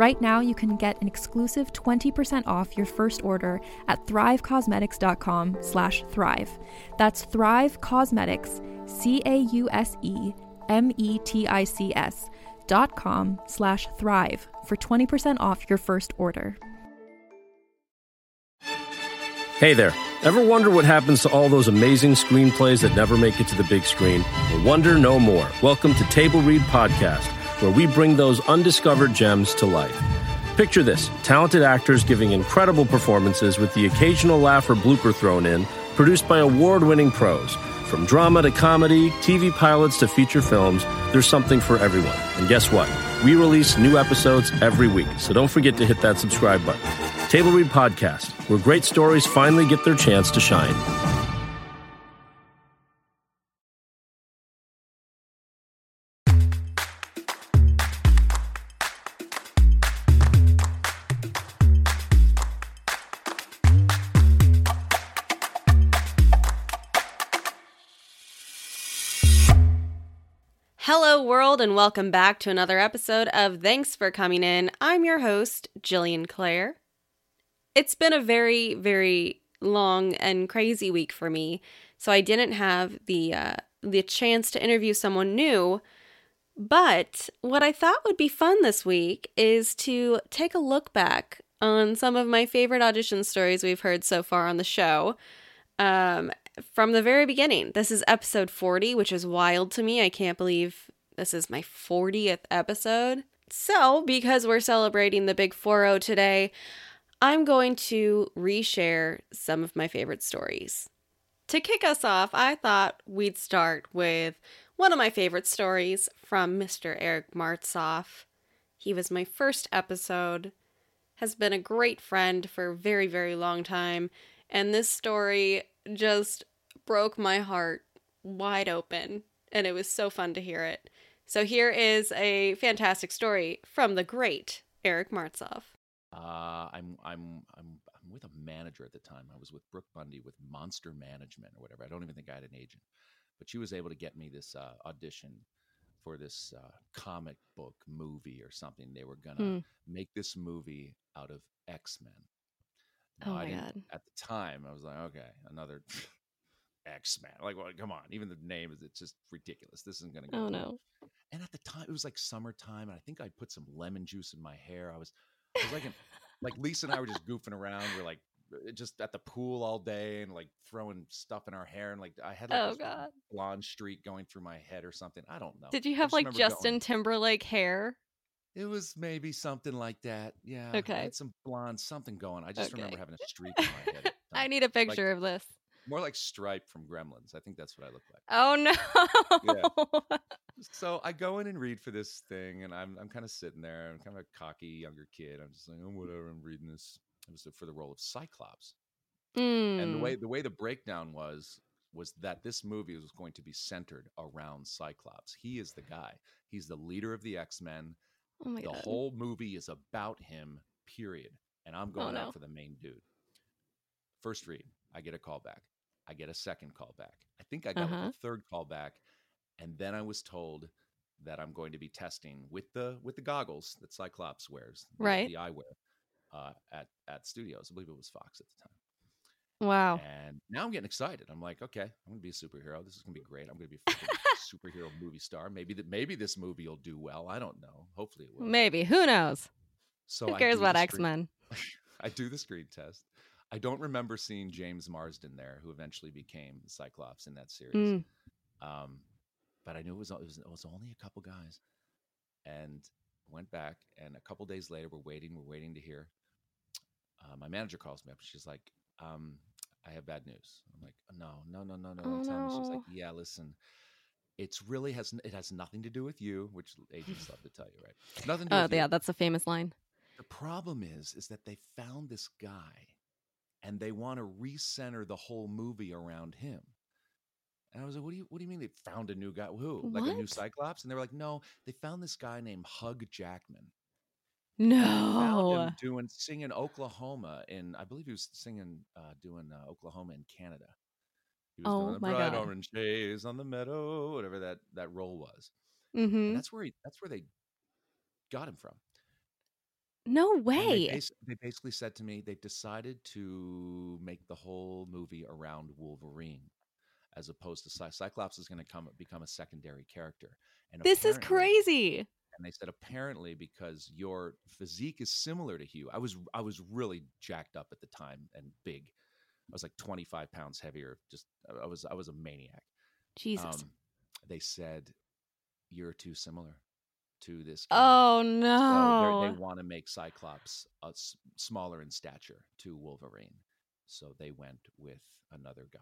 Right now, you can get an exclusive 20% off your first order at thrivecausemetics.com slash thrive. That's Thrive Causemetics, C-A-U-S-E-M-E-T-I-C-S dot com slash thrive for 20% off your first order. Hey there. Ever wonder what happens to all those amazing screenplays that never make it to the big screen? Wonder no more. Welcome to Table Read Podcast, where we bring those undiscovered gems to life. Picture this talented actors giving incredible performances with the occasional laugh or blooper thrown in, produced by award winning pros. From drama to comedy, TV pilots to feature films, there's something for everyone. And guess what? We release new episodes every week, so don't forget to hit that subscribe button. Table Read Podcast, where great stories finally get their chance to shine. World, and welcome back to another episode of Thanks for Coming In. I'm your host, Jillian Clare. It's been a very, very long and crazy week for me, so I didn't have the uh, the chance to interview someone new. But what I thought would be fun this week is to take a look back on some of my favorite audition stories we've heard so far on the show. Um, from the very beginning. This is episode 40, which is wild to me. I can't believe this is my 40th episode. So, because we're celebrating the big 40 today, I'm going to reshare some of my favorite stories. To kick us off, I thought we'd start with one of my favorite stories from Mr. Eric Martsolf. He was my first episode, has been a great friend for a very, very long time, and this story just broke my heart wide open, and it was so fun to hear it. So here is a fantastic story from the great Eric Martsolf. Uh, I'm I'm I'm I'm with a manager at the time. I was with Brooke Bundy with Monster Management or whatever. I don't even think I had an agent, but she was able to get me this uh, audition for this uh, comic book movie or something. They were gonna Hmm. make this movie out of X Men. Oh my God. At the time, I was like, okay, another X Men. Like, well, come on. Even the name is it's just ridiculous. This isn't gonna go. Oh well. no. And at the time, it was like summertime, and I think I put some lemon juice in my hair. I was, I was like, in, like Lisa and I were just goofing around. We're like uh, just at the pool all day and like throwing stuff in our hair, and like I had like Oh god. blonde streak going through my head or something. I don't know. Did you have just like Justin going- Timberlake hair? it was maybe something like that. Yeah. Okay. I had some blonde something going. I just remember having a streak in my head. I need a picture of this. More like Stripe from Gremlins. I think that's what I look like. Oh no. So I go in and read for this thing, and I'm I'm kind of sitting there. I'm kind of a cocky younger kid. I'm just like, oh, whatever. I'm reading this. It was for the role of Cyclops, and the Mm. way the way the breakdown was was that this movie was going to be centered around Cyclops. He is the guy. He's the leader of the X Men. Oh the god. whole movie is about him. Period. And I'm going no. out for the main dude. First read, I get a call back. I get a second call back. I think I got Uh-huh. a third call back, and then I was told that I'm going to be testing with the with the goggles that Cyclops wears, Right. The eyewear. uh, at at studios. I believe it was Fox at the time. Wow. And now I'm getting excited. I'm like, okay, I'm gonna be a superhero. This is gonna be great. I'm gonna be a superhero movie star. Maybe that maybe this movie will do well. I don't know. Hopefully it will. Maybe. Who knows? So Who cares about X-Men? I do the screen test. I don't remember seeing James Marsden there, who eventually became Cyclops in that series. Mm. Um, but I knew it was, it was it was only a couple guys, and went back. And a couple days later, we're waiting. We're waiting to hear. Uh, my manager calls me up. She's like, um, "I have bad news." I'm like, "No, no, no, no, no." Oh, me." She's like, "Yeah, listen." It's really has it has nothing to do with you, which agents love to tell you, right? Nothing to do Oh, with you. yeah, that's a famous line. The problem is, is that they found this guy, and they want to recenter the whole movie around him. And I was like, "What do you What do you mean they found a new guy? Who? Like a new Cyclops?" And they were like, "No, they found this guy named Hugh Jackman. No. doing singing Oklahoma in, I believe he was singing, uh, doing uh, Oklahoma in Canada. He was Oh doing the my bright God. orange days on the meadow, whatever that that role was. Mm-hmm. And that's where he, that's where they got him from. No And they, way. bas- they basically said to me they decided to make the whole movie around Wolverine, as opposed to Cy- Cyclops is going to come become a secondary character. And This is apparently- crazy. And they said apparently because your physique is similar to Hugh. I was I was really jacked up at the time and big. I was like 25 pounds heavier. Just I was I was a maniac. Jesus. Um, they said you're too similar to this. guy." oh So no. they want to make Cyclops uh, smaller in stature to Wolverine. So they went with another guy.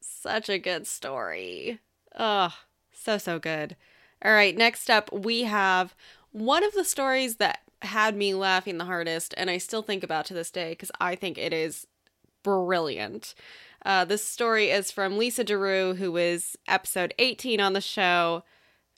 Such a good story. Oh, so, so good. All right, next up, we have one of the stories that had me laughing the hardest, and I still think about to this day because I think it is brilliant. Uh, this story is from Lisa Durupt, who is episode 18 on the show.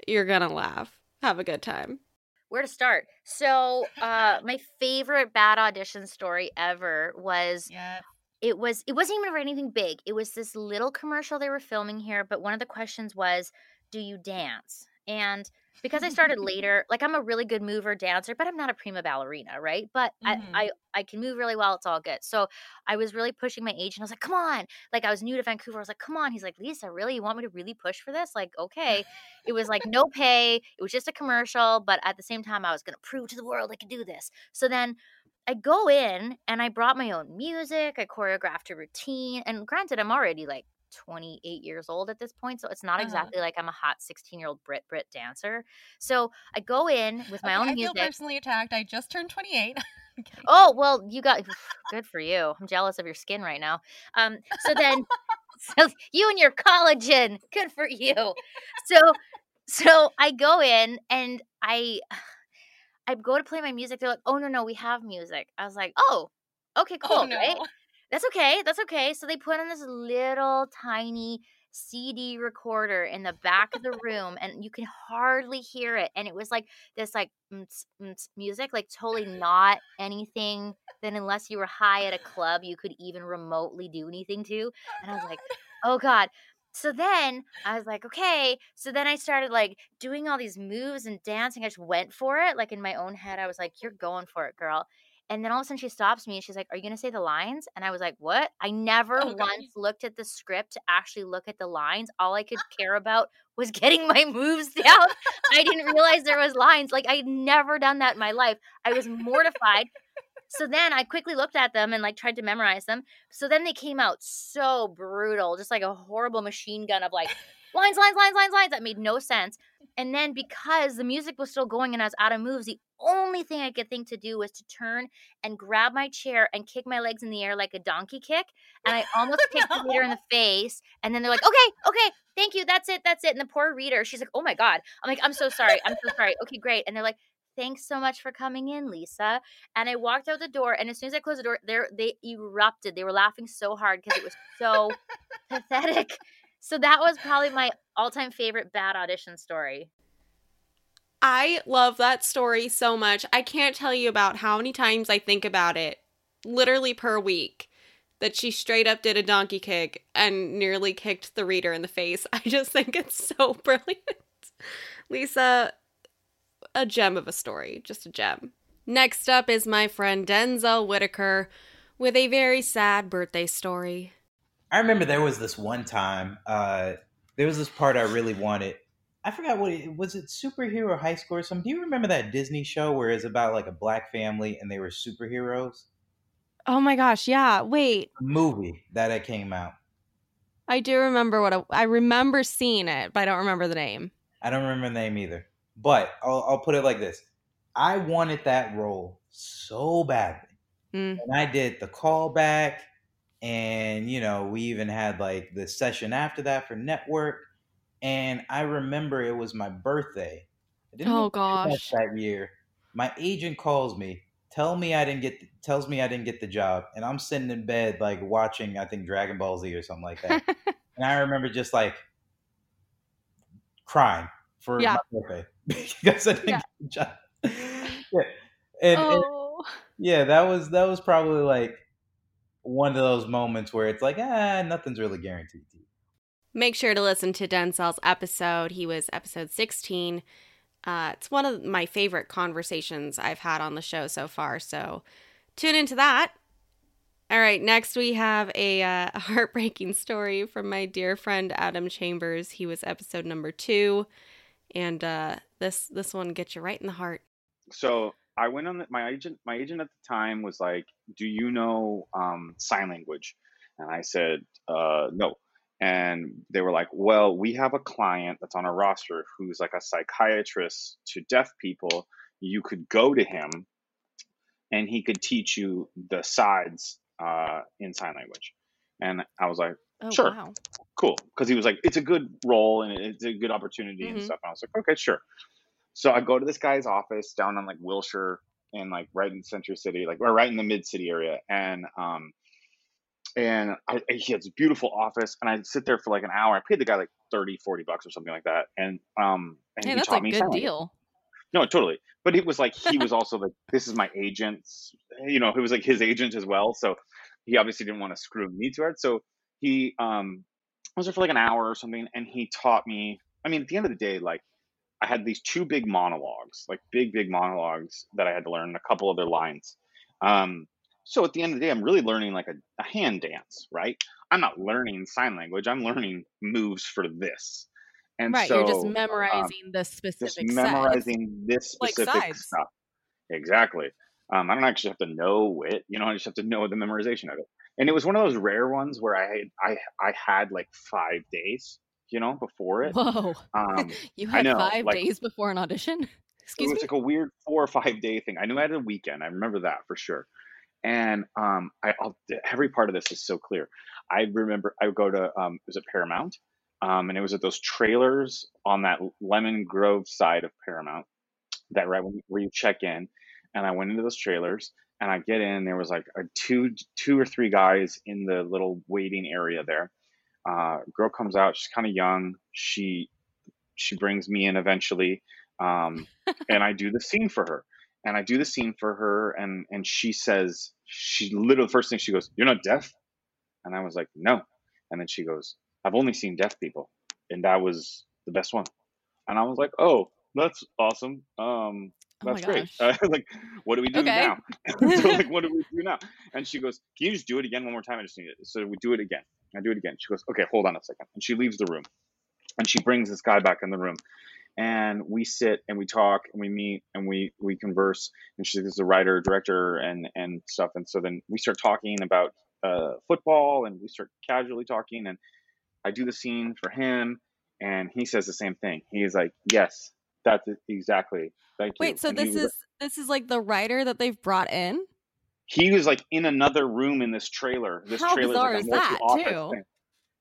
You're going to laugh. Have a good time. where to start so uh my favorite bad audition story ever was Yeah. it was it wasn't even for anything big it was this little commercial they were filming here but one of the questions was do you dance and because i started later like i'm a really good mover dancer but i'm not a prima ballerina right but Mhm. I, I i can move really well it's all good so i was really pushing my agent i was like come on like i was new to vancouver i was like come on he's like lisa really you want me to really push for this like okay it was like no pay it was just a commercial but at the same time i was going to prove to the world i could do this so then I go in and I brought my own music. I choreographed a routine. And granted, I'm already like 28 years old at this point. So it's not Uh-huh. exactly like I'm a hot 16 year old Brit Brit dancer. So I go in with my Okay, own I feel music. personally attacked. I just turned 28. I'm. Oh, well, you got good for you. I'm jealous of your skin right now. Um, so then, so you and your collagen, good for you. So, so I go in and I, I go to play my music. They're like, "Oh no, no, we have music." I was like, "Oh, okay, cool, oh no. right?" That's okay. That's okay. So they put on this little tiny CD recorder in the back of the room, and you can hardly hear it. And it was like this, like mm-ts, mm-ts music, like totally not anything that unless you were high at a club, you could even remotely do anything to. Oh and I was like, oh god. So then I was like, okay. So then I started like doing all these moves and dancing. I just went for it, like in my own head. I was like, you're going for it, girl. And then all of a sudden she stops me and she's like, Are you going to say the lines? And I was like, What? I never Oh, God. once looked at the script to actually look at the lines. All I could care about was getting my moves down. I didn't realize there was lines. Like I'd never done that in my life. I was mortified. So then I quickly looked at them and like tried to memorize them. So then they came out so brutal, just like a horrible machine gun of like lines, lines, lines, lines, lines that made no sense. And then because the music was still going and I was out of moves, the only thing I could think to do was to turn and grab my chair and kick my legs in the air like a donkey kick. And I almost kicked the reader in the face. And then they're like, okay, okay, thank you. That's it. That's it. And the poor reader, she's like, oh my God. I'm like, I'm so sorry. I'm so sorry. Okay, great. And they're like, thanks so much for coming in, Lisa. And I walked out the door. And as soon as I closed the door, they they erupted. They were laughing so hard because it was so pathetic. So that was probably my all-time favorite bad audition story. I love that story so much. I can't tell you about how many times I think about it, literally per week, that she straight up did a donkey kick and nearly kicked the reader in the face. I just think it's so brilliant. Lisa, a gem of a story, just a gem. Next up is my friend Denzel Whitaker with a very sad birthday story. I remember there was this one time, uh, there was this part I really wanted. I forgot what it was. It superhero high school or something. Do you remember that Disney show where it's about like a black family and they were superheroes? Oh my gosh, yeah. Wait, A movie that it came out. I do remember what I, I remember seeing it, but I don't remember the name. I don't remember the name either. But I'll, I'll put it like this: I wanted that role so badly, Mm. and I did the callback, and you know we even had like the session after that for network. And I remember it was my birthday. I didn't Oh, the gosh. that year. My agent calls me, tell me I didn't get, tells me I didn't get the job, and I'm sitting in bed like watching I think Dragon Ball Z or something like that. and I remember just like crying for Yeah. my birthday because I didn't Yeah. get the job. yeah. And, and oh. yeah, that was that was probably like one of those moments where it's like, ah, nothing's really guaranteed to you. Make sure to listen to Denzel's episode. He was episode 16. Uh, it's one of my favorite conversations I've had on the show so far. So tune into that. All right, next we have a, uh, a heartbreaking story from my dear friend Adam Chambers. He was episode number two, and uh, this this one gets you right in the heart. so I went on the, my agent. My agent at the time was like, "Do you know um, sign language?" And I said, uh, "No." And they were like, "Well, we have a client that's on our roster who's like a psychiatrist to deaf people. You could go to him, and he could teach you the sides uh, in sign language." And I was like, Oh Sure. wow! cool because he was like it's a good role and it's a good opportunity and Mhm. stuff and i was like okay sure so i go to this guy's office down on like wilshire and like right in center city like or right in the mid city area and um and I, he has a beautiful office and i sit there for like an hour i paid the guy like 30 40 bucks or something like that and um and Hey, he that's taught a me good deal. No, totally. But it was like he was also like, this is my agent's, you know, it was like his agent as well. So he obviously didn't want to screw me to it. So he um I was there for like an hour or something and he taught me I mean, at the end of the day, like I had these two big monologues, like big, big monologues that I had to learn, a couple other lines. Um, so at the end of the day, I'm really learning like a, a hand dance, right? I'm not learning sign language. I'm learning moves for this. And right, so, you're just um, memorizing the just specific memorizing this specific sides. stuff. Exactly. Um, I don't actually have to know it, you know. I just have to know the memorization of it. And it was one of those rare ones where I I I had like five days, you know, before it. Whoa, Um, you had know, five like- days before an audition. Excuse it was me. like a weird four or five day thing. I knew I had a weekend. I remember that for sure. And um, I I'll, every part of this is so clear. I remember I would go to um, it was at Paramount, um, and it was at those trailers on that Lemon Grove side of Paramount. That right when where you check in, and I went into those trailers, and I get in. There was like a two two or three guys in the little waiting area there. Uh, girl comes out. She's kind of young. She she brings me in eventually, um, and I do the scene for her. And I do the scene for her, and and she says she literally first thing she goes, "You're not deaf," and I was like, "No," and then she goes, "I've only seen deaf people, and that was the best one," and I was like, "Oh, that's awesome." Um, Oh that's great. Uh, like, what do we do Okay. now? so like, what do we do now? And she goes, "Can you just do it again one more time? I just need it." So we do it again. I do it again. She goes, "Okay, hold on a second. And she leaves the room, and she brings this guy back in the room, and we sit and we talk and we meet and we we converse. And she's the writer, director, and and stuff. And so then we start talking about uh, football, and we start casually talking. And I do the scene for him, and he says the same thing. He's like, "Yes, that's exactly." Thank you. Wait, so And this was- is this is like the writer that they've brought in? He was like in another room in this trailer. This How trailer's bizarre like a is that, too? thing.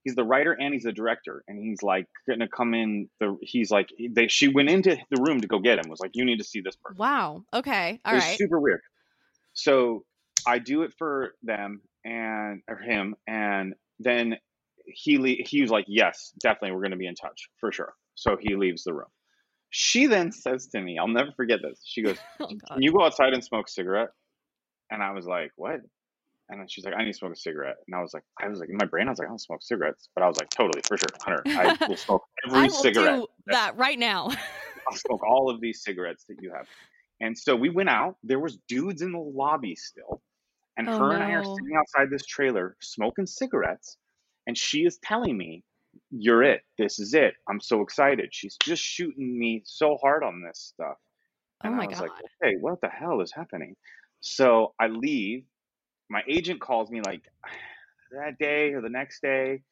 He's the writer and he's the director, and he's like gonna come in. The he's like they. She went into the room to go get him. Was like, you need to see this person. Wow. Okay. All was super weird. So I do it for them and or him, and then he le- he was like, yes, definitely, we're gonna be in touch for sure. So he leaves the room. She then says to me, I'll never forget this. She goes, Oh, can you go outside and smoke a cigarette? And I was like, what? And then she's like, I need to smoke a cigarette. And I was like, I was like, in my brain, I was like, I don't smoke cigarettes. But I was like, totally, for sure, Hunter. I will smoke every I will cigarette. do that right now. I'll smoke all of these cigarettes that you have. And so we went out. There was dudes in the lobby still, and Oh, her and I are sitting outside this trailer smoking cigarettes, and she is telling me, "You're it. This is it. I'm so excited." She's just shooting me so hard on this stuff, Oh and my I was like, God. "Okay, what the hell is happening?" So I leave. My agent calls me like that day or the next day,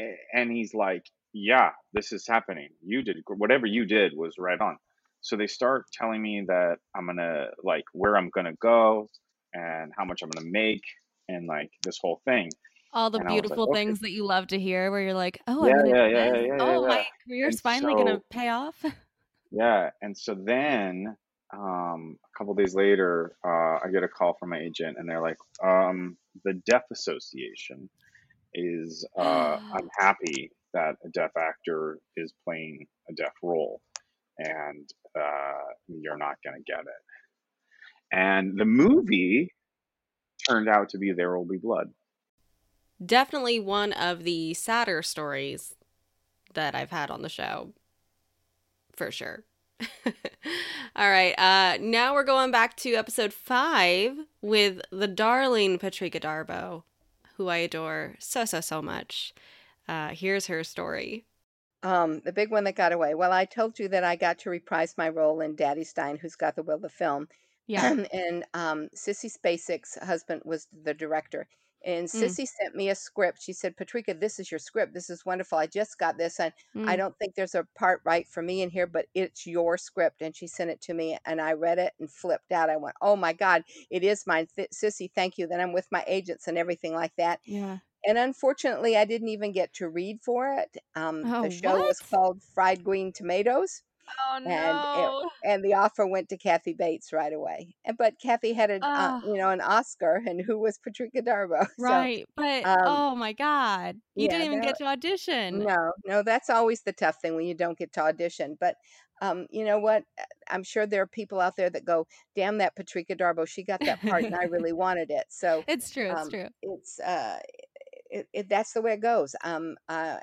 a- and he's like, "Yeah, this is happening. You did whatever you did was right on." So they start telling me that I'm gonna like where I'm gonna go and how much I'm gonna make and like this whole thing. All the And I was like, beautiful "Okay." things that you love to hear, where you're like, "Oh, Yeah, I'm gonna yeah, do yeah, this. yeah, yeah, oh, yeah, my yeah. career's And finally gonna pay off." yeah, and so then um, a couple days later, uh, I get a call from my agent, and they're like, um, "The Deaf Association is uh, unhappy that a deaf actor is playing a deaf role, and uh, you're not going to get it." And the movie turned out to be There Will Be Blood. Definitely one of the sadder stories that I've had on the show. For sure. All right. Uh now we're going back to episode 5 with the darling Patrika Darbo, who I adore so so so much. Uh here's her story. Um, the big one that got away. Well, I told you that I got to reprise my role in Daddy's Dyin', Who's Got the Will, the film. Yeah. and um, Sissy Spacek's husband was the director. And Mm. Sissy sent me a script. She said, Patrika, this is your script. This is wonderful. I just got this. And I Mm. don't think there's a part right for me in here, but it's your script. And she sent it to me, and I read it and flipped out. I went, Oh my God, it is mine. Th- Sissy, thank you. Then I'm with my agents and everything like that. Yeah. And unfortunately, I didn't even get to read for it. Um, Oh, the show was called Fried Green Tomatoes, Oh and it, no. and the offer went to Kathy Bates right away. And but Kathy had a uh, Ah. you know an Oscar, and who was Patrika Darbo? So Right. But um, oh my God. You yeah, didn't even get to audition. no, no, that's always the tough thing when you don't get to audition. But um, you know what? Uh, I'm sure there are people out there that go, "Damn that Patrika Darbo, she got that part, and I really wanted it." So It's true. It's um, true. it's uh, it, it, that's the way it goes. Um, uh,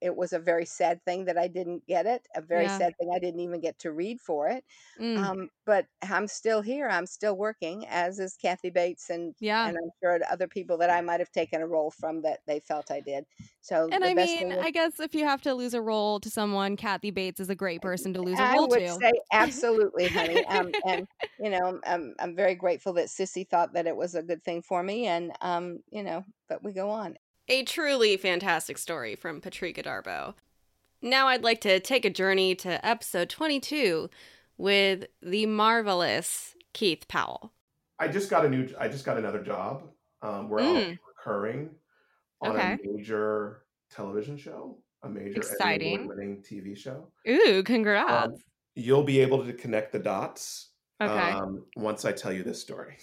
it was a very sad thing that I didn't get it. A very Yeah. sad thing I didn't even get to read for it. Mm. Um, but I'm still here. I'm still working, as is Kathy Bates, and Yeah. and I'm sure other people that I might have taken a role from that they felt I did. So And I mean, was- I guess if you have to lose a role to someone, Kathy Bates is a great person to lose a I role would to. say absolutely, honey. Um, and you know, I'm I'm very grateful that Sissy thought that it was a good thing for me, and um, you know, but we go on. A truly fantastic story from Patrika Darbo. Now I'd like to take a journey to episode 22 with the marvelous Keith Powell. I just got a new. I just got another job um, where I'll be Mm. recurring on Okay. a major television show, a major Exciting. award-winning TV show. Ooh, congrats. Um, you'll be able to connect the dots okay. um, once I tell you this story.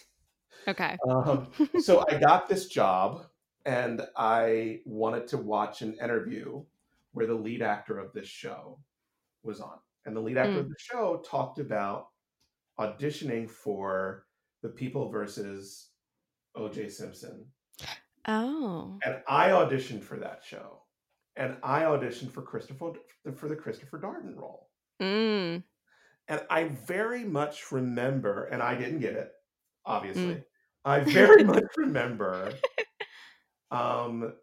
okay. Um, so I got this job, and I wanted to watch an interview where the lead actor of this show was on, and the lead actor Mm. of the show talked about auditioning for the People versus O.J. Simpson, Oh. and I auditioned for that show, and I auditioned for Christopher for the Christopher Darden role. Mm. And I very much remember, and I didn't get it, obviously. Mm. I very much remember um,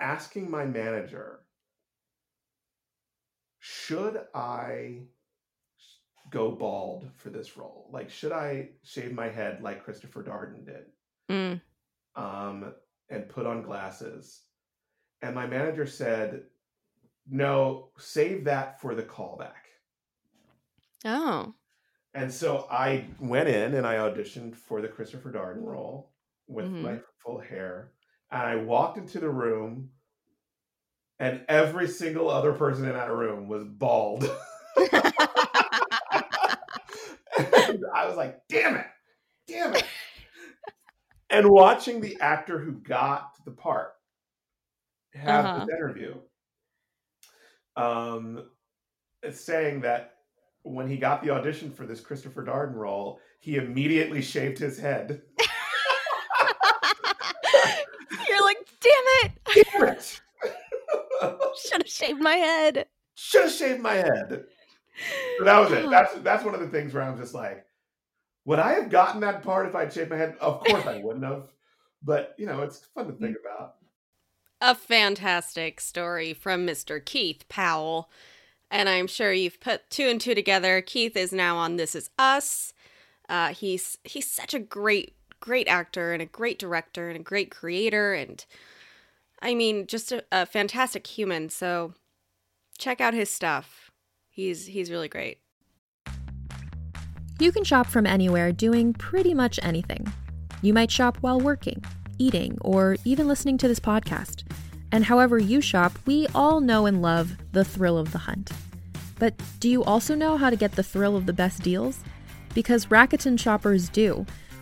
asking my manager, should I go bald for this role? Like, should I shave my head like Christopher Darden did Mm. um, and put on glasses? And my manager said, no, save that for the callback. Oh. And so I went in and I auditioned for the Christopher Darden role with Mhm. my full hair. And I walked into the room, and every single other person in that room was bald. I was like, damn it, damn it. and watching the actor who got the part have Uh-huh. this interview, um, saying that when he got the audition for this Christopher Darden role, he immediately shaved his head. You're like, damn it. Damn! Should have shaved my head. Should have shaved my head. So that was it. That's that's one of the things where I'm just like, Would I have gotten that part if I'd shaved my head? Of course I wouldn't have. But you know, it's fun to think about. A fantastic story from Mr. Keith Powell. And I'm sure you've put two and two together. Keith is now on This Is Us. Uh, he's he's such a great great actor and a great director and a great creator and I mean just a, a fantastic human. So check out his stuff. He's he's really great. You can shop from anywhere doing pretty much anything. You might shop while working, eating, or even listening to this podcast. And however you shop, we all know and love the thrill of the hunt. But do you also know how to get the thrill of the best deals? Because Rakuten shoppers do.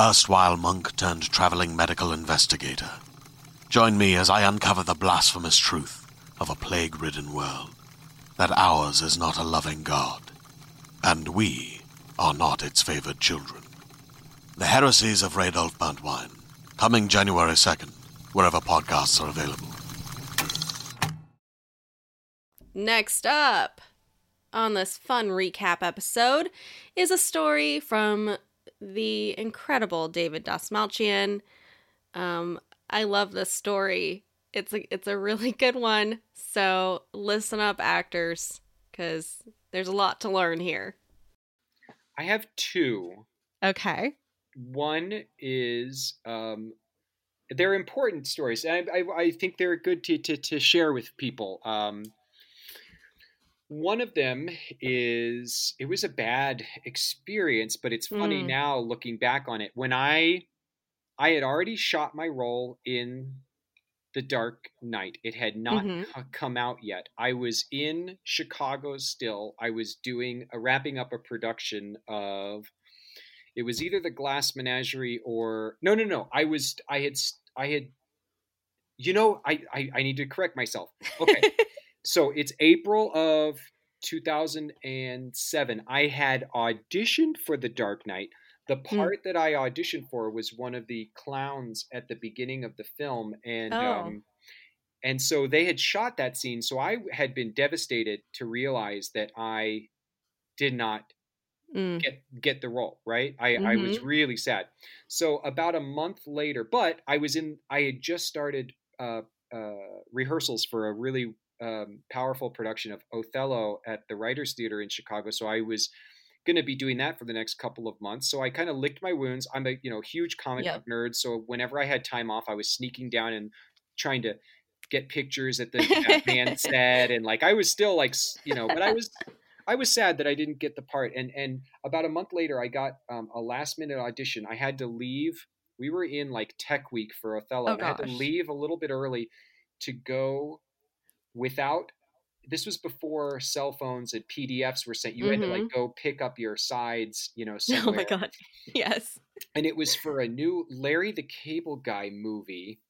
erstwhile monk turned traveling medical investigator. Join me as I uncover the blasphemous truth of a plague ridden world that ours is not a loving God, and we are not its favored children. The Heresies of Radolf Burntwine, coming January 2nd, wherever podcasts are available. Next up on this fun recap episode is a story from the incredible David Dastmalchian. Um, I love this story. It's a it's a really good one. So listen up, actors, because there's a lot to learn here. I have two. Okay. One is um, they're important stories. I, I, I think they're good to, to, to share with people. Um, one of them is it was a bad experience, but it's funny Mm. now looking back on it. When I I had already shot my role in The Dark Knight. It had not Mhm. co- come out yet. I was in Chicago still. I was doing a wrapping up a production of it was either The Glass Menagerie or no no no. I was I had I had you know I I, I need to correct myself. Okay. so it's April of 2007. I had auditioned for The Dark Knight. The part that I auditioned for was one of the clowns at the beginning of the film, and Oh. um, and so they had shot that scene. So I had been devastated to realize that I did not Mm. get get the role right i i was Mhm. really sad so about a month later but i was in i had just started uh uh rehearsals for a really um powerful production of othello at the writers theater in chicago so i was going to be doing that for the next couple of months so i kind of licked my wounds i'm a you know huge comic Yep. book nerd so whenever i had time off i was sneaking down and trying to get pictures at the batman set and like i was still like you know but i was I was sad that I didn't get the part, and and about a month later, I got um, a last minute audition. I had to leave. We were in like Tech Week for Othello. Oh, I had to leave a little bit early to go without. This was before cell phones and PDFs were sent. You had to like mm-hmm. go pick up your sides, you know, Oh my god. Yes. And it was for a new Larry the Cable Guy movie.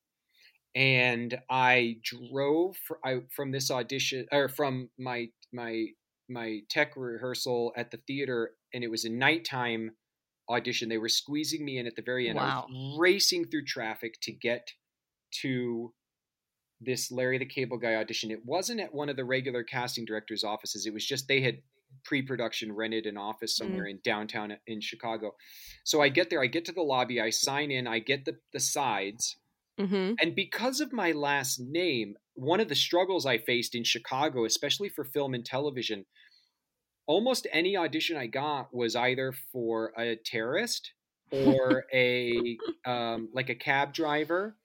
And I drove for, I, from this audition or from my my my tech rehearsal at the theater, and it was a nighttime audition. They were squeezing me in at the very end. I Wow. was racing through traffic to get to this Larry the Cable Guy audition. It wasn't at one of the regular casting directors' offices. It was just they had pre-production rented an office somewhere in downtown in Chicago. So I get there, I get to the lobby, I sign in, I get the the sides. Mm-hmm. And because of my last name, one of the struggles I faced in Chicago, especially for film and television, almost any audition I got was either for a terrorist or a um, like a cab driver.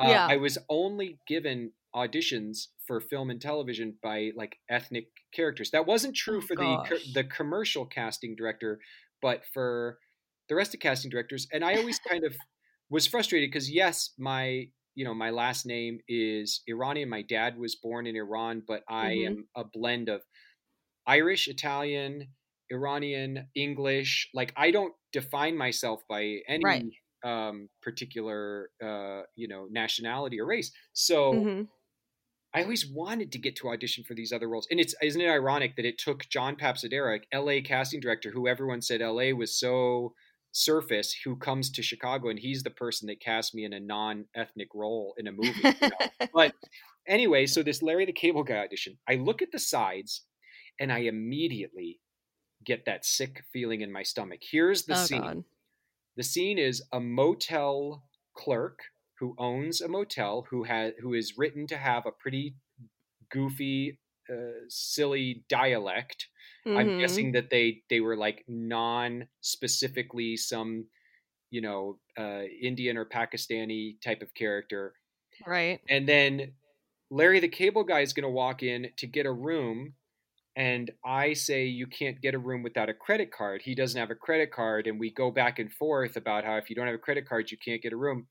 Uh, Yeah. I was only given auditions for film and television by like ethnic characters. That wasn't true Oh, for the co- the commercial casting director, but for the rest of casting directors. And I always kind of was frustrated because yes, my you know my last name is Iranian. My dad was born in Iran, but I Mhm. am a blend of Irish, Italian, Iranian, English. Like I don't define myself by any Right. Um, particular uh, you know nationality or race. So Mhm. I always wanted to get to audition for these other roles, and it's isn't it ironic that it took John Papsidera, L.A. casting director, who everyone said L.A. was so surface, who comes to Chicago, and he's the person that cast me in a non-ethnic role in a movie. you know? but anyway, so this Larry the Cable Guy audition, I look at the sides, and I immediately get that sick feeling in my stomach. Here's the Oh, scene. God. The scene is a motel clerk who owns a motel who has who is written to have a pretty goofy, uh, silly dialect. I'm Mhm. guessing that they they were like non specifically some you know uh, Indian or Pakistani type of character. Right. And then Larry the cable guy is going to walk in to get a room. And I say, you can't get a room without a credit card. He doesn't have a credit card. And we go back and forth about how if you don't have a credit card, you can't get a room.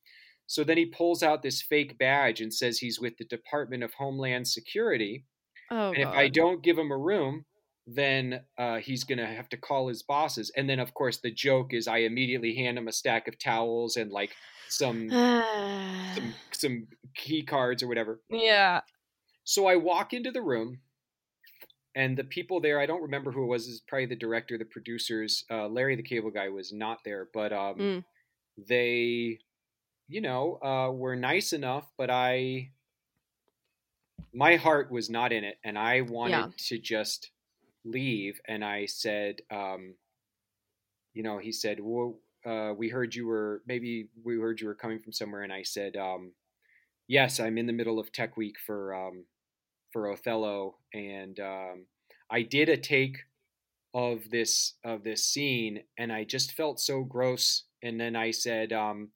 So then he pulls out this fake badge and says he's with the Department of Homeland Security. Oh, and if I don't give him a room, then uh, he's going to have to call his bosses. And then, of course, the joke is I immediately hand him a stack of towels and like some some, some key cards or whatever. Yeah. So I walk into the room, and the people there, I don't remember who it was, is probably the director, the producers. Uh, Larry the cable guy was not there, but um, Mm. they, you know, uh, were nice enough, but I, my heart was not in it, and I wanted Yeah. to just leave. And I said, um, you know, he said, well, uh, we heard you were maybe we heard you were coming from somewhere, and I said, um, yes, I'm in the middle of Tech Week for um, for Othello, and um, I did a take of this of this scene, and I just felt so gross. And then I said, um,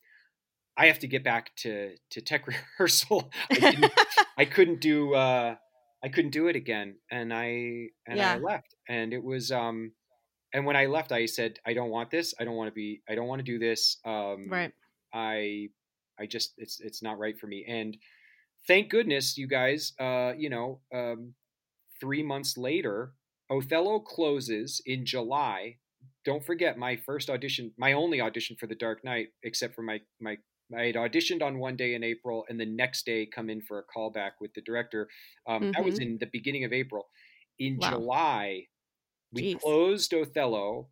I have to get back to to tech rehearsal. I, didn't, I couldn't do uh, I couldn't do it again, and I and I left. And it was um, and when I left, I said, I don't want this. I don't want to be. I don't want to do this. Um, Right. I I just it's it's not right for me. And thank goodness you guys. Uh, you know, um, three months later, Othello closes in July. Don't forget my first audition, my only audition for The Dark Knight, except for my my I had auditioned on one day in April, and the next day come in for a callback with the director. Um, That was Mhm. in the beginning of April. In Wow. July, we Jeez. closed Othello.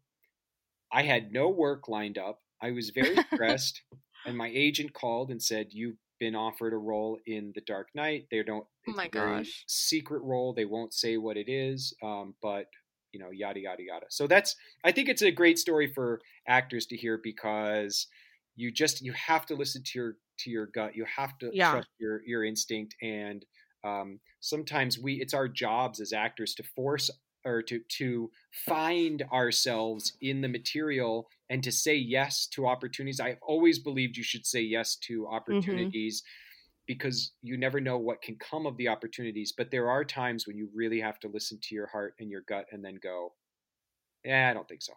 I had no work lined up. I was very stressed, and my agent called and said, "You've been offered a role in The Dark Knight. They don't. Oh my gosh. secret role. They won't say what it is, um, but you know, yada yada yada. So that's. I think it's a great story for actors to hear because you just you have to listen to your to your gut. You have to Yeah. trust your your instinct and um, sometimes we it's our jobs as actors to force or to to find ourselves in the material and to say yes to opportunities. I've always believed you should say yes to opportunities because you never know what can come of the opportunities. But there are times when you really have to listen to your heart and your gut and then go, yeah, I don't think so.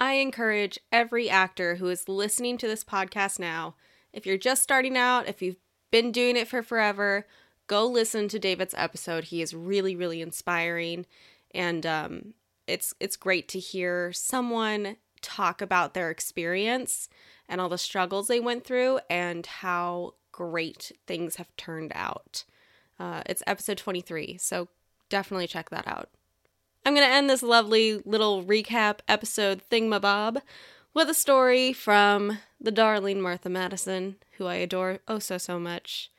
I encourage every actor who is listening to this podcast now, if you're just starting out, if you've been doing it for forever, go listen to David's episode. He is really, really inspiring, and um, it's it's great to hear someone talk about their experience and all the struggles they went through and how great things have turned out. Uh, it's episode 23, so definitely check that out. I'm going to end this lovely little recap episode thingamabob with a story from the darling Martha Madison, who I adore oh so, so much.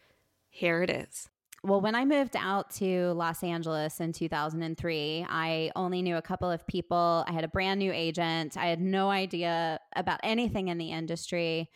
Here it is. Well, when I moved out to Los Angeles in 2003, I only knew a couple of people. I had a brand new agent. I had no idea about anything in the industry.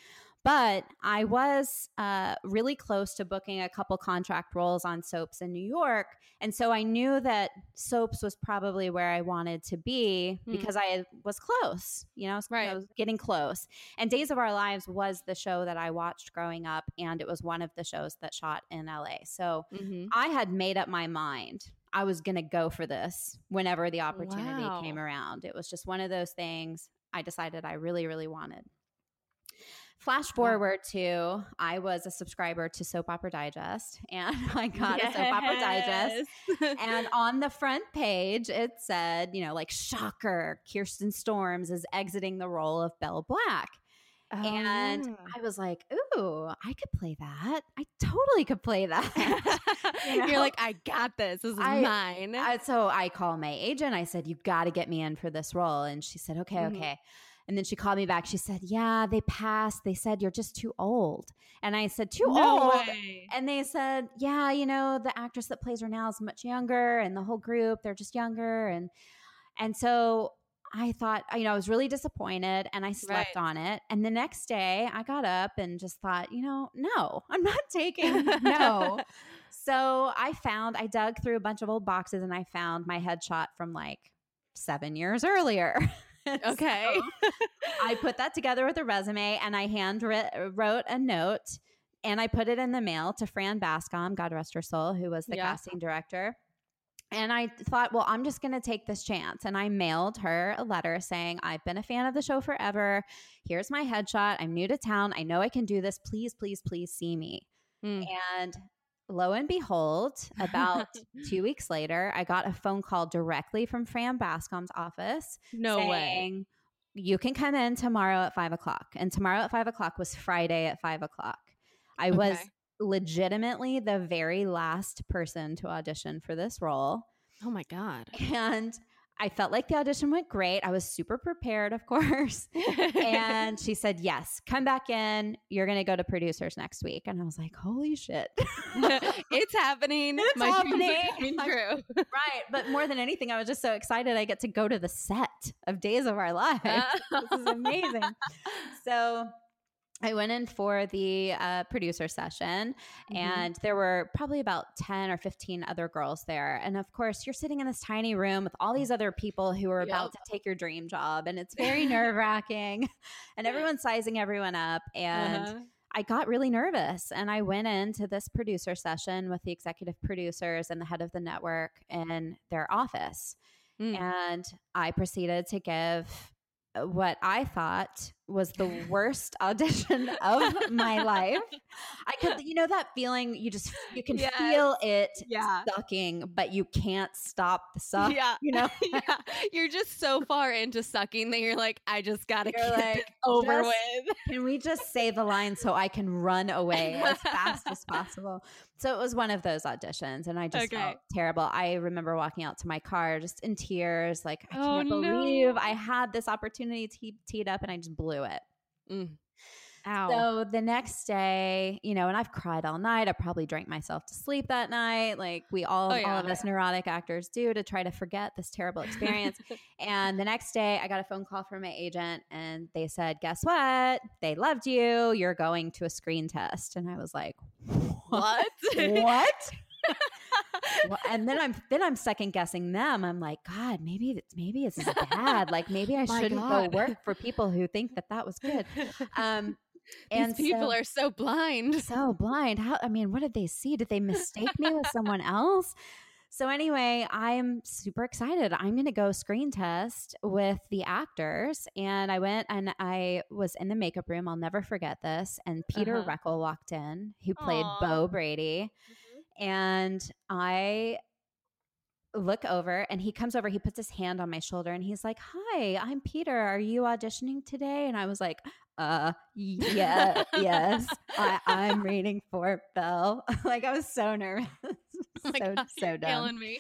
But I was uh, really close to booking a couple contract roles on soaps in New York. And so I knew that soaps was probably where I wanted to be Hmm. because I was close, you know, Right. I was getting close. And Days of Our Lives was the show that I watched growing up, and it was one of the shows that shot in LA. So Mhm. I had made up my mind. I was going to go for this whenever the opportunity Wow. came around. It was just one of those things I decided I really, really wanted. Flash forward to I was a subscriber to Soap Opera Digest and I got a Soap Opera Digest. and on the front page, it said, you know, like, shocker, Kirsten Storms is exiting the role of Belle Black. Oh, and. I was like, ooh, I could play that. I totally could play that. You know? You're like, I got this. This is I- mine. I- so I call my agent. I said, "You got to get me in for this role." And she said, "Okay, Mhm. okay." And then she called me back. She said, "Yeah, they passed. They said you're just too old." And I said, "Too No old?" way. And they said, "Yeah, you know, the actress that plays her now is much younger, and the whole group they're just younger." And and so I thought, you know, I was really disappointed, and I slept Right. on it. And the next day, I got up and just thought, you know, no, I'm not taking no. So I found, I dug through a bunch of old boxes and I found my headshot from like seven years earlier. Okay. So I put that together with a resume and I hand writ- wrote a note and I put it in the mail to Fran Bascom, God rest her soul, who was the Yeah. casting director. And I thought, well, I'm just going to take this chance. And I mailed her a letter saying, I've been a fan of the show forever. Here's my headshot. I'm new to town. I know I can do this. Please, please, please see me. Hmm. And lo and behold, about two weeks later, I got a phone call directly from Fran Bascom's office No way. You can come in tomorrow at five o'clock. And tomorrow at five o'clock was Friday at five o'clock. I was legitimately the very last person to audition for this role. Oh my God. And I felt like the audition went great. I was super prepared, of course. and she said, Yes, come back in. You're going to go to producers next week. And I was like, Holy shit. it's happening. It's My happening. true. right. But more than anything, I was just so excited I get to go to the set of Days of Our Lives. Uh. this is amazing. So I went in for the uh, producer session, Mm-hmm. and there were probably about 10 or 15 other girls there. And of course, you're sitting in this tiny room with all these other people who are about to take your dream job, and it's very nerve wracking, and everyone's sizing everyone up. And Uh-huh. I got really nervous and I went into this producer session with the executive producers and the head of the network in their office. Mm. And I proceeded to give what I thought was the worst audition of my life. I could, you know, that feeling you just, you can Yes. feel it Yeah. sucking, but you can't stop the suck. Yeah. You know, yeah. You're just so far into sucking that you're like, I just gotta You're get like, over just- with. Can we just say the line so I can run away as fast as possible? So it was one of those auditions, and I just Okay. felt terrible. I remember walking out to my car just in tears, like, I Oh, can't no. believe I had this opportunity te- teed up and I just blew it. Mm. Ow. So the next day, you know, and I've cried all night. I probably drank myself to sleep that night, like we all, Oh, yeah. all of us neurotic actors do to try to forget this terrible experience. and the next day, I got a phone call from my agent, and they said, "Guess what? They loved you. You're going to a screen test." And I was like, what? "What?" Well, and then I'm then I'm second guessing them. I'm like, God, maybe it's maybe is bad. Like maybe I shouldn't God. go work for people who think that that was good. Um, These people so- are so blind. so blind. How? I mean, what did they see? Did they mistake me with someone else? So anyway, I'm super excited. I'm going to go screen test with the actors, and I went and I was in the makeup room. I'll never forget this. And Peter Uh-huh. Reckell walked in, who played Aw. Bo Brady, and I look over and he comes over he puts his hand on my shoulder and he's like hi i'm peter. Are you auditioning today? And i was like uh yeah yes. I, i'm reading for belle. Like i was so nervous. Oh so God, so dumb. me.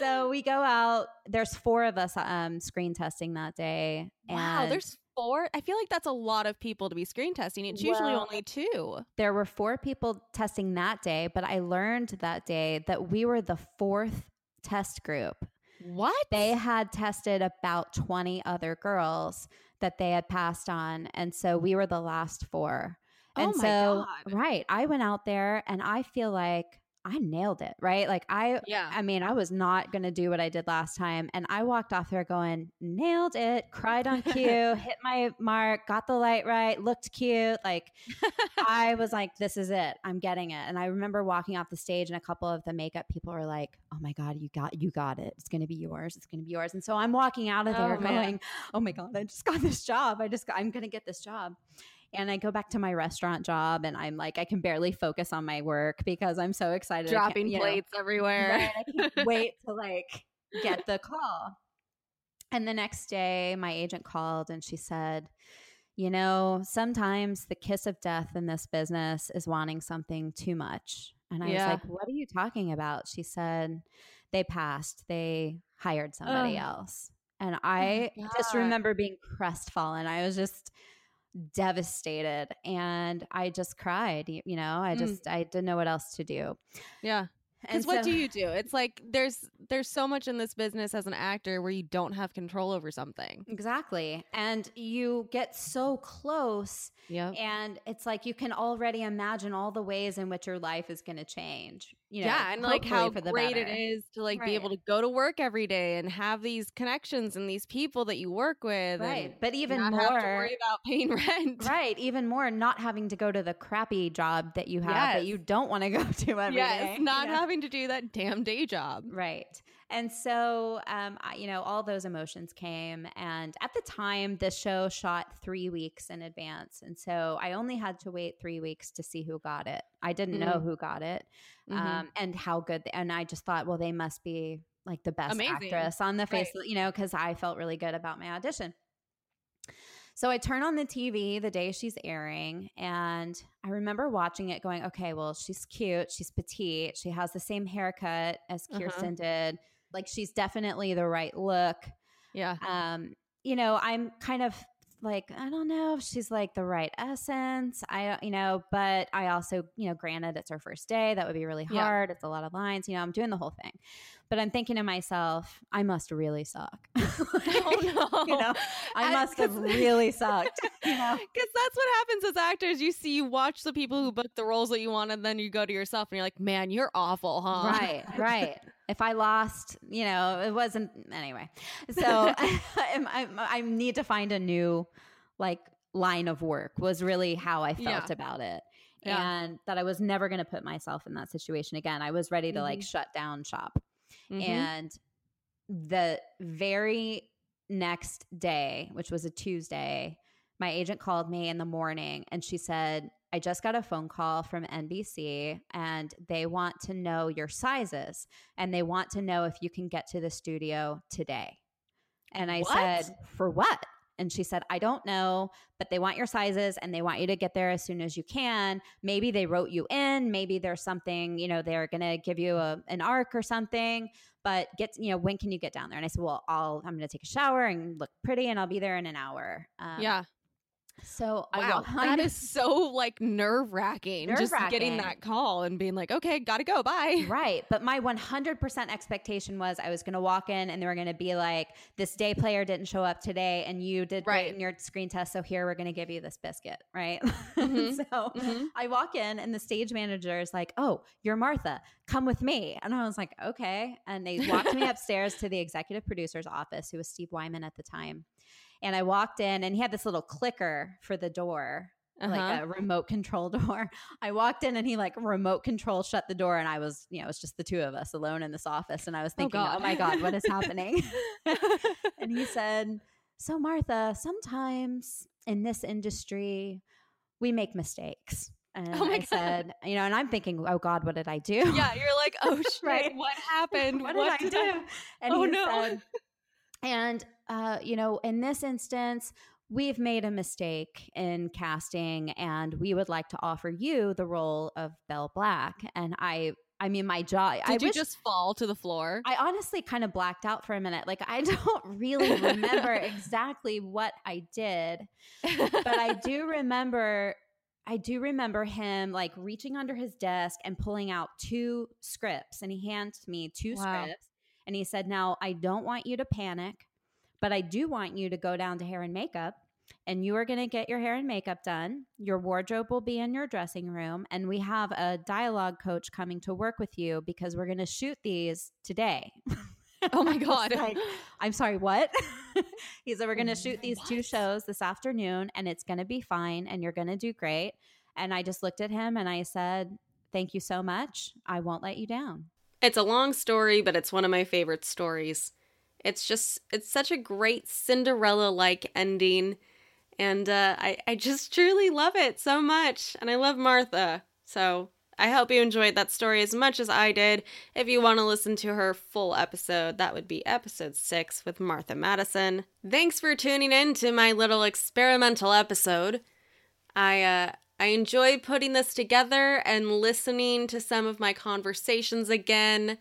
so we go out there's four of us um screen testing that day Wow, there's four. I feel like that's a lot of people to be screen testing. It's usually Well- only two. there were four people testing that day but i learned that day that we were the fourth test group What? they had tested about 20 other girls that they had passed on and so we were the last four oh And Oh my so, God. right, I went out there and I feel like I nailed it, right? Like I Yeah. I mean, I was not going to do what I did last time and I walked off there going, "Nailed it, cried on cue, hit my mark, got the light right, looked cute." Like I was like, "This is it. I'm getting it." And I remember walking off the stage and a couple of the makeup people were like, "Oh my god, you got you got it. It's going to be yours. It's going to be yours." And so I'm walking out of oh, there Oh, man. going, "Oh my god, I just got this job. I just got, I'm going to get this job." And I go back to my restaurant job and I'm like, I can barely focus on my work because I'm so excited. Dropping you know, plates everywhere. Right, I can't wait to like get the call. And the next day, my agent called and she said, You know, sometimes the kiss of death in this business is wanting something too much. And I Yeah. was like, What are you talking about? She said, They passed, they hired somebody Ugh. else. And I oh just remember being crestfallen. I was just devastated and I just cried. You you know, I Mm. just, I didn't know what else to do. Yeah. Because And what do you do? It's like there's there's so much in this business as an actor where you don't have control over something. Exactly. And you get so close. Yeah. And it's like you can already imagine all the ways in which your life is going to change. You know, yeah, and like how for the great it better. is to like be able to go to work every day and have these connections and these people that you work with. Right. and But even not more, have to worry about paying rent. right. Even more, not having to go to the crappy job that you have that you don't want to go to every day. yes, not you know? having to do that damn day job. Right. And so, um, I, you know, all those emotions came. And at the time, the show shot three weeks in advance. And so I only had to wait three weeks to see who got it. I didn't know Mhm. who got it Mhm. um, and how good. and I just thought, well, they must be like the best Amazing. actress on the face, Right. you know, because I felt really good about my audition. So I turn on the TV the day she's airing, and I remember watching it going, okay, well, she's cute, she's petite, she has the same haircut as Uh-huh. Kirsten did. Like she's definitely the right look. Yeah. Um, you know, I'm kind of like, I don't know if she's like the right essence. I don't, you know, but I also, you know, granted it's her first day. That would be really Yeah. hard. It's a lot of lines, you know, I'm doing the whole thing. But I'm thinking to myself, I must really suck. Oh no. you know, I I- must have really sucked. You know? Because that's what happens as actors. You see, you watch the people who book the roles that you want, and then you go to yourself and you're like, man, you're awful, huh? Right, right. If I lost, you know, it wasn't anyway. So I, I, I need to find a new like line of work was really how I felt Yeah. about it. Yeah. And that I was never going to put myself in that situation again. I was ready to like Mhm. shut down shop. Mhm. And the very next day, which was a Tuesday, my agent called me in the morning and she said, I just got a phone call from NBC and they want to know your sizes and they want to know if you can get to the studio today. And I What? said, For what? And she said, I don't know, but they want your sizes and they want you to get there as soon as you can. Maybe they wrote you in. Maybe there's something, you know, they're going to give you a, an arc or something, but get, you know, when can you get down there? And I said, well, I'll, I'm going to take a shower and look pretty and I'll be there in an hour. Um, yeah. So I Wow. That is so like nerve wracking. Just getting that call and being like, okay, gotta go. Bye. Right. But my 100% expectation was I was going to walk in and they were going to be like, this day player didn't show up today and you did great Right. in your screen test. So here we're going to give you this biscuit. Right. Mhm. so Mhm. I walk in and the stage manager is like, oh, you're Martha. Come with me. And I was like, okay. And they walked me upstairs to the executive producer's office, who was Steve Wyman at the time. And I walked in and he had this little clicker for the door like Uh-huh. a remote control door. I walked in and he like remote control shut the door and I was, you know, it's just the two of us alone in this office and I was thinking, oh, God. my god, what is happening? and he said, "So Martha, sometimes in this industry we make mistakes." And Oh I God. said, you know, and I'm thinking, "Oh god, what did I do?" yeah, you're like, oh shit, Right. what happened? what, what did I do? And Oh, he no. said, and uh, you know, in this instance, we've made a mistake in casting, and we would like to offer you the role of Belle Black. And I, I mean, my jaw. I Did you wish- just fall to the floor? I honestly kind of blacked out for a minute. Like I don't really remember exactly what I did, but I do remember I do remember him like reaching under his desk and pulling out two scripts and he handed me two Wow. scripts and he said, "Now, I don't want you to panic, but I do want you to go down to hair and makeup and you are going to get your hair and makeup done. Your wardrobe will be in your dressing room, and we have a dialogue coach coming to work with you because we're going to shoot these today. Oh my god! like, I'm sorry, what? he said we're going to mm, shoot these two shows this afternoon, and it's going to be fine, and you're going to do great. And I just looked at him and I said, "Thank you so much. I won't let you down." It's a long story, but it's one of my favorite stories. It's just, it's such a great Cinderella like ending. And uh, I, I just truly love it so much. And I love Martha. So I hope you enjoyed that story as much as I did. If you want to listen to her full episode, that would be episode six with Martha Madison. Thanks for tuning in to my little experimental episode. I, uh, I enjoyed putting this together and listening to some of my conversations again.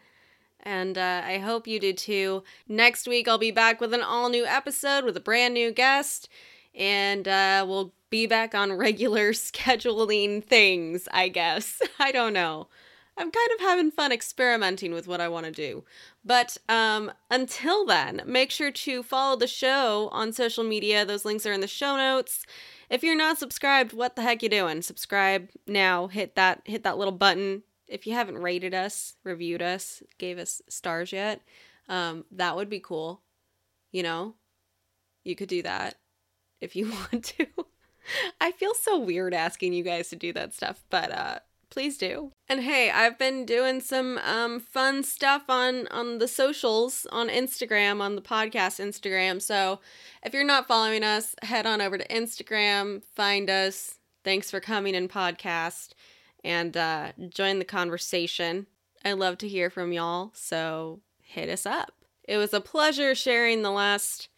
And uh, I hope you did too. Next week, I'll be back with an all new episode with a brand new guest. And uh, we'll be back on regular scheduling things, I guess. I don't know. I'm kind of having fun experimenting with what I want to do. But um, until then, make sure to follow the show on social media. Those links are in the show notes. If you're not subscribed, what the heck you doing? Subscribe now. Hit that hit that little button. If you haven't rated us, reviewed us, gave us stars yet, um, that would be cool. You know, you could do that if you want to. I feel so weird asking you guys to do that stuff, but uh please do. And hey, I've been doing some um fun stuff on on the socials, on Instagram, on the podcast Instagram. So, if you're not following us, head on over to Instagram, find us. Thanks for coming in podcast and uh join the conversation. I love to hear from y'all, so hit us up. It was a pleasure sharing the last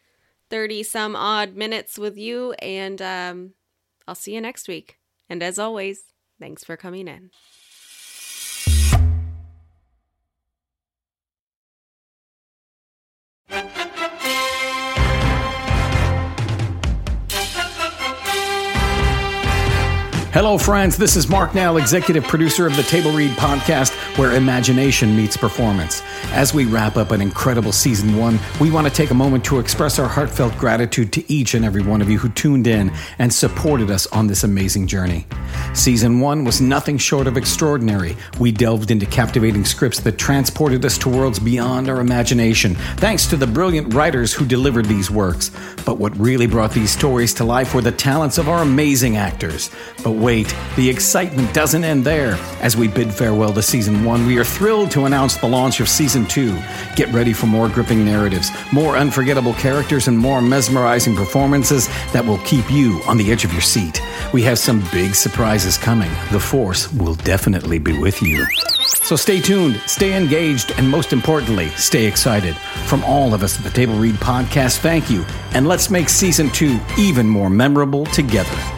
30 some odd minutes with you, and um, I'll see you next week. And as always, thanks for coming in. Hello, friends. This is Mark Nell, executive producer of the Table Read podcast, where imagination meets performance. As we wrap up an incredible season one, we want to take a moment to express our heartfelt gratitude to each and every one of you who tuned in and supported us on this amazing journey. Season one was nothing short of extraordinary. We delved into captivating scripts that transported us to worlds beyond our imagination, thanks to the brilliant writers who delivered these works. But what really brought these stories to life were the talents of our amazing actors. But wait, the excitement doesn't end there. As we bid farewell to season one, we are thrilled to announce the launch of season two. Get ready for more gripping narratives, more unforgettable characters, and more mesmerizing performances that will keep you on the edge of your seat. We have some big surprises coming. The Force will definitely be with you. So stay tuned, stay engaged, and most importantly, stay excited. From all of us at the Table Read Podcast, thank you, and let's make season two even more memorable together.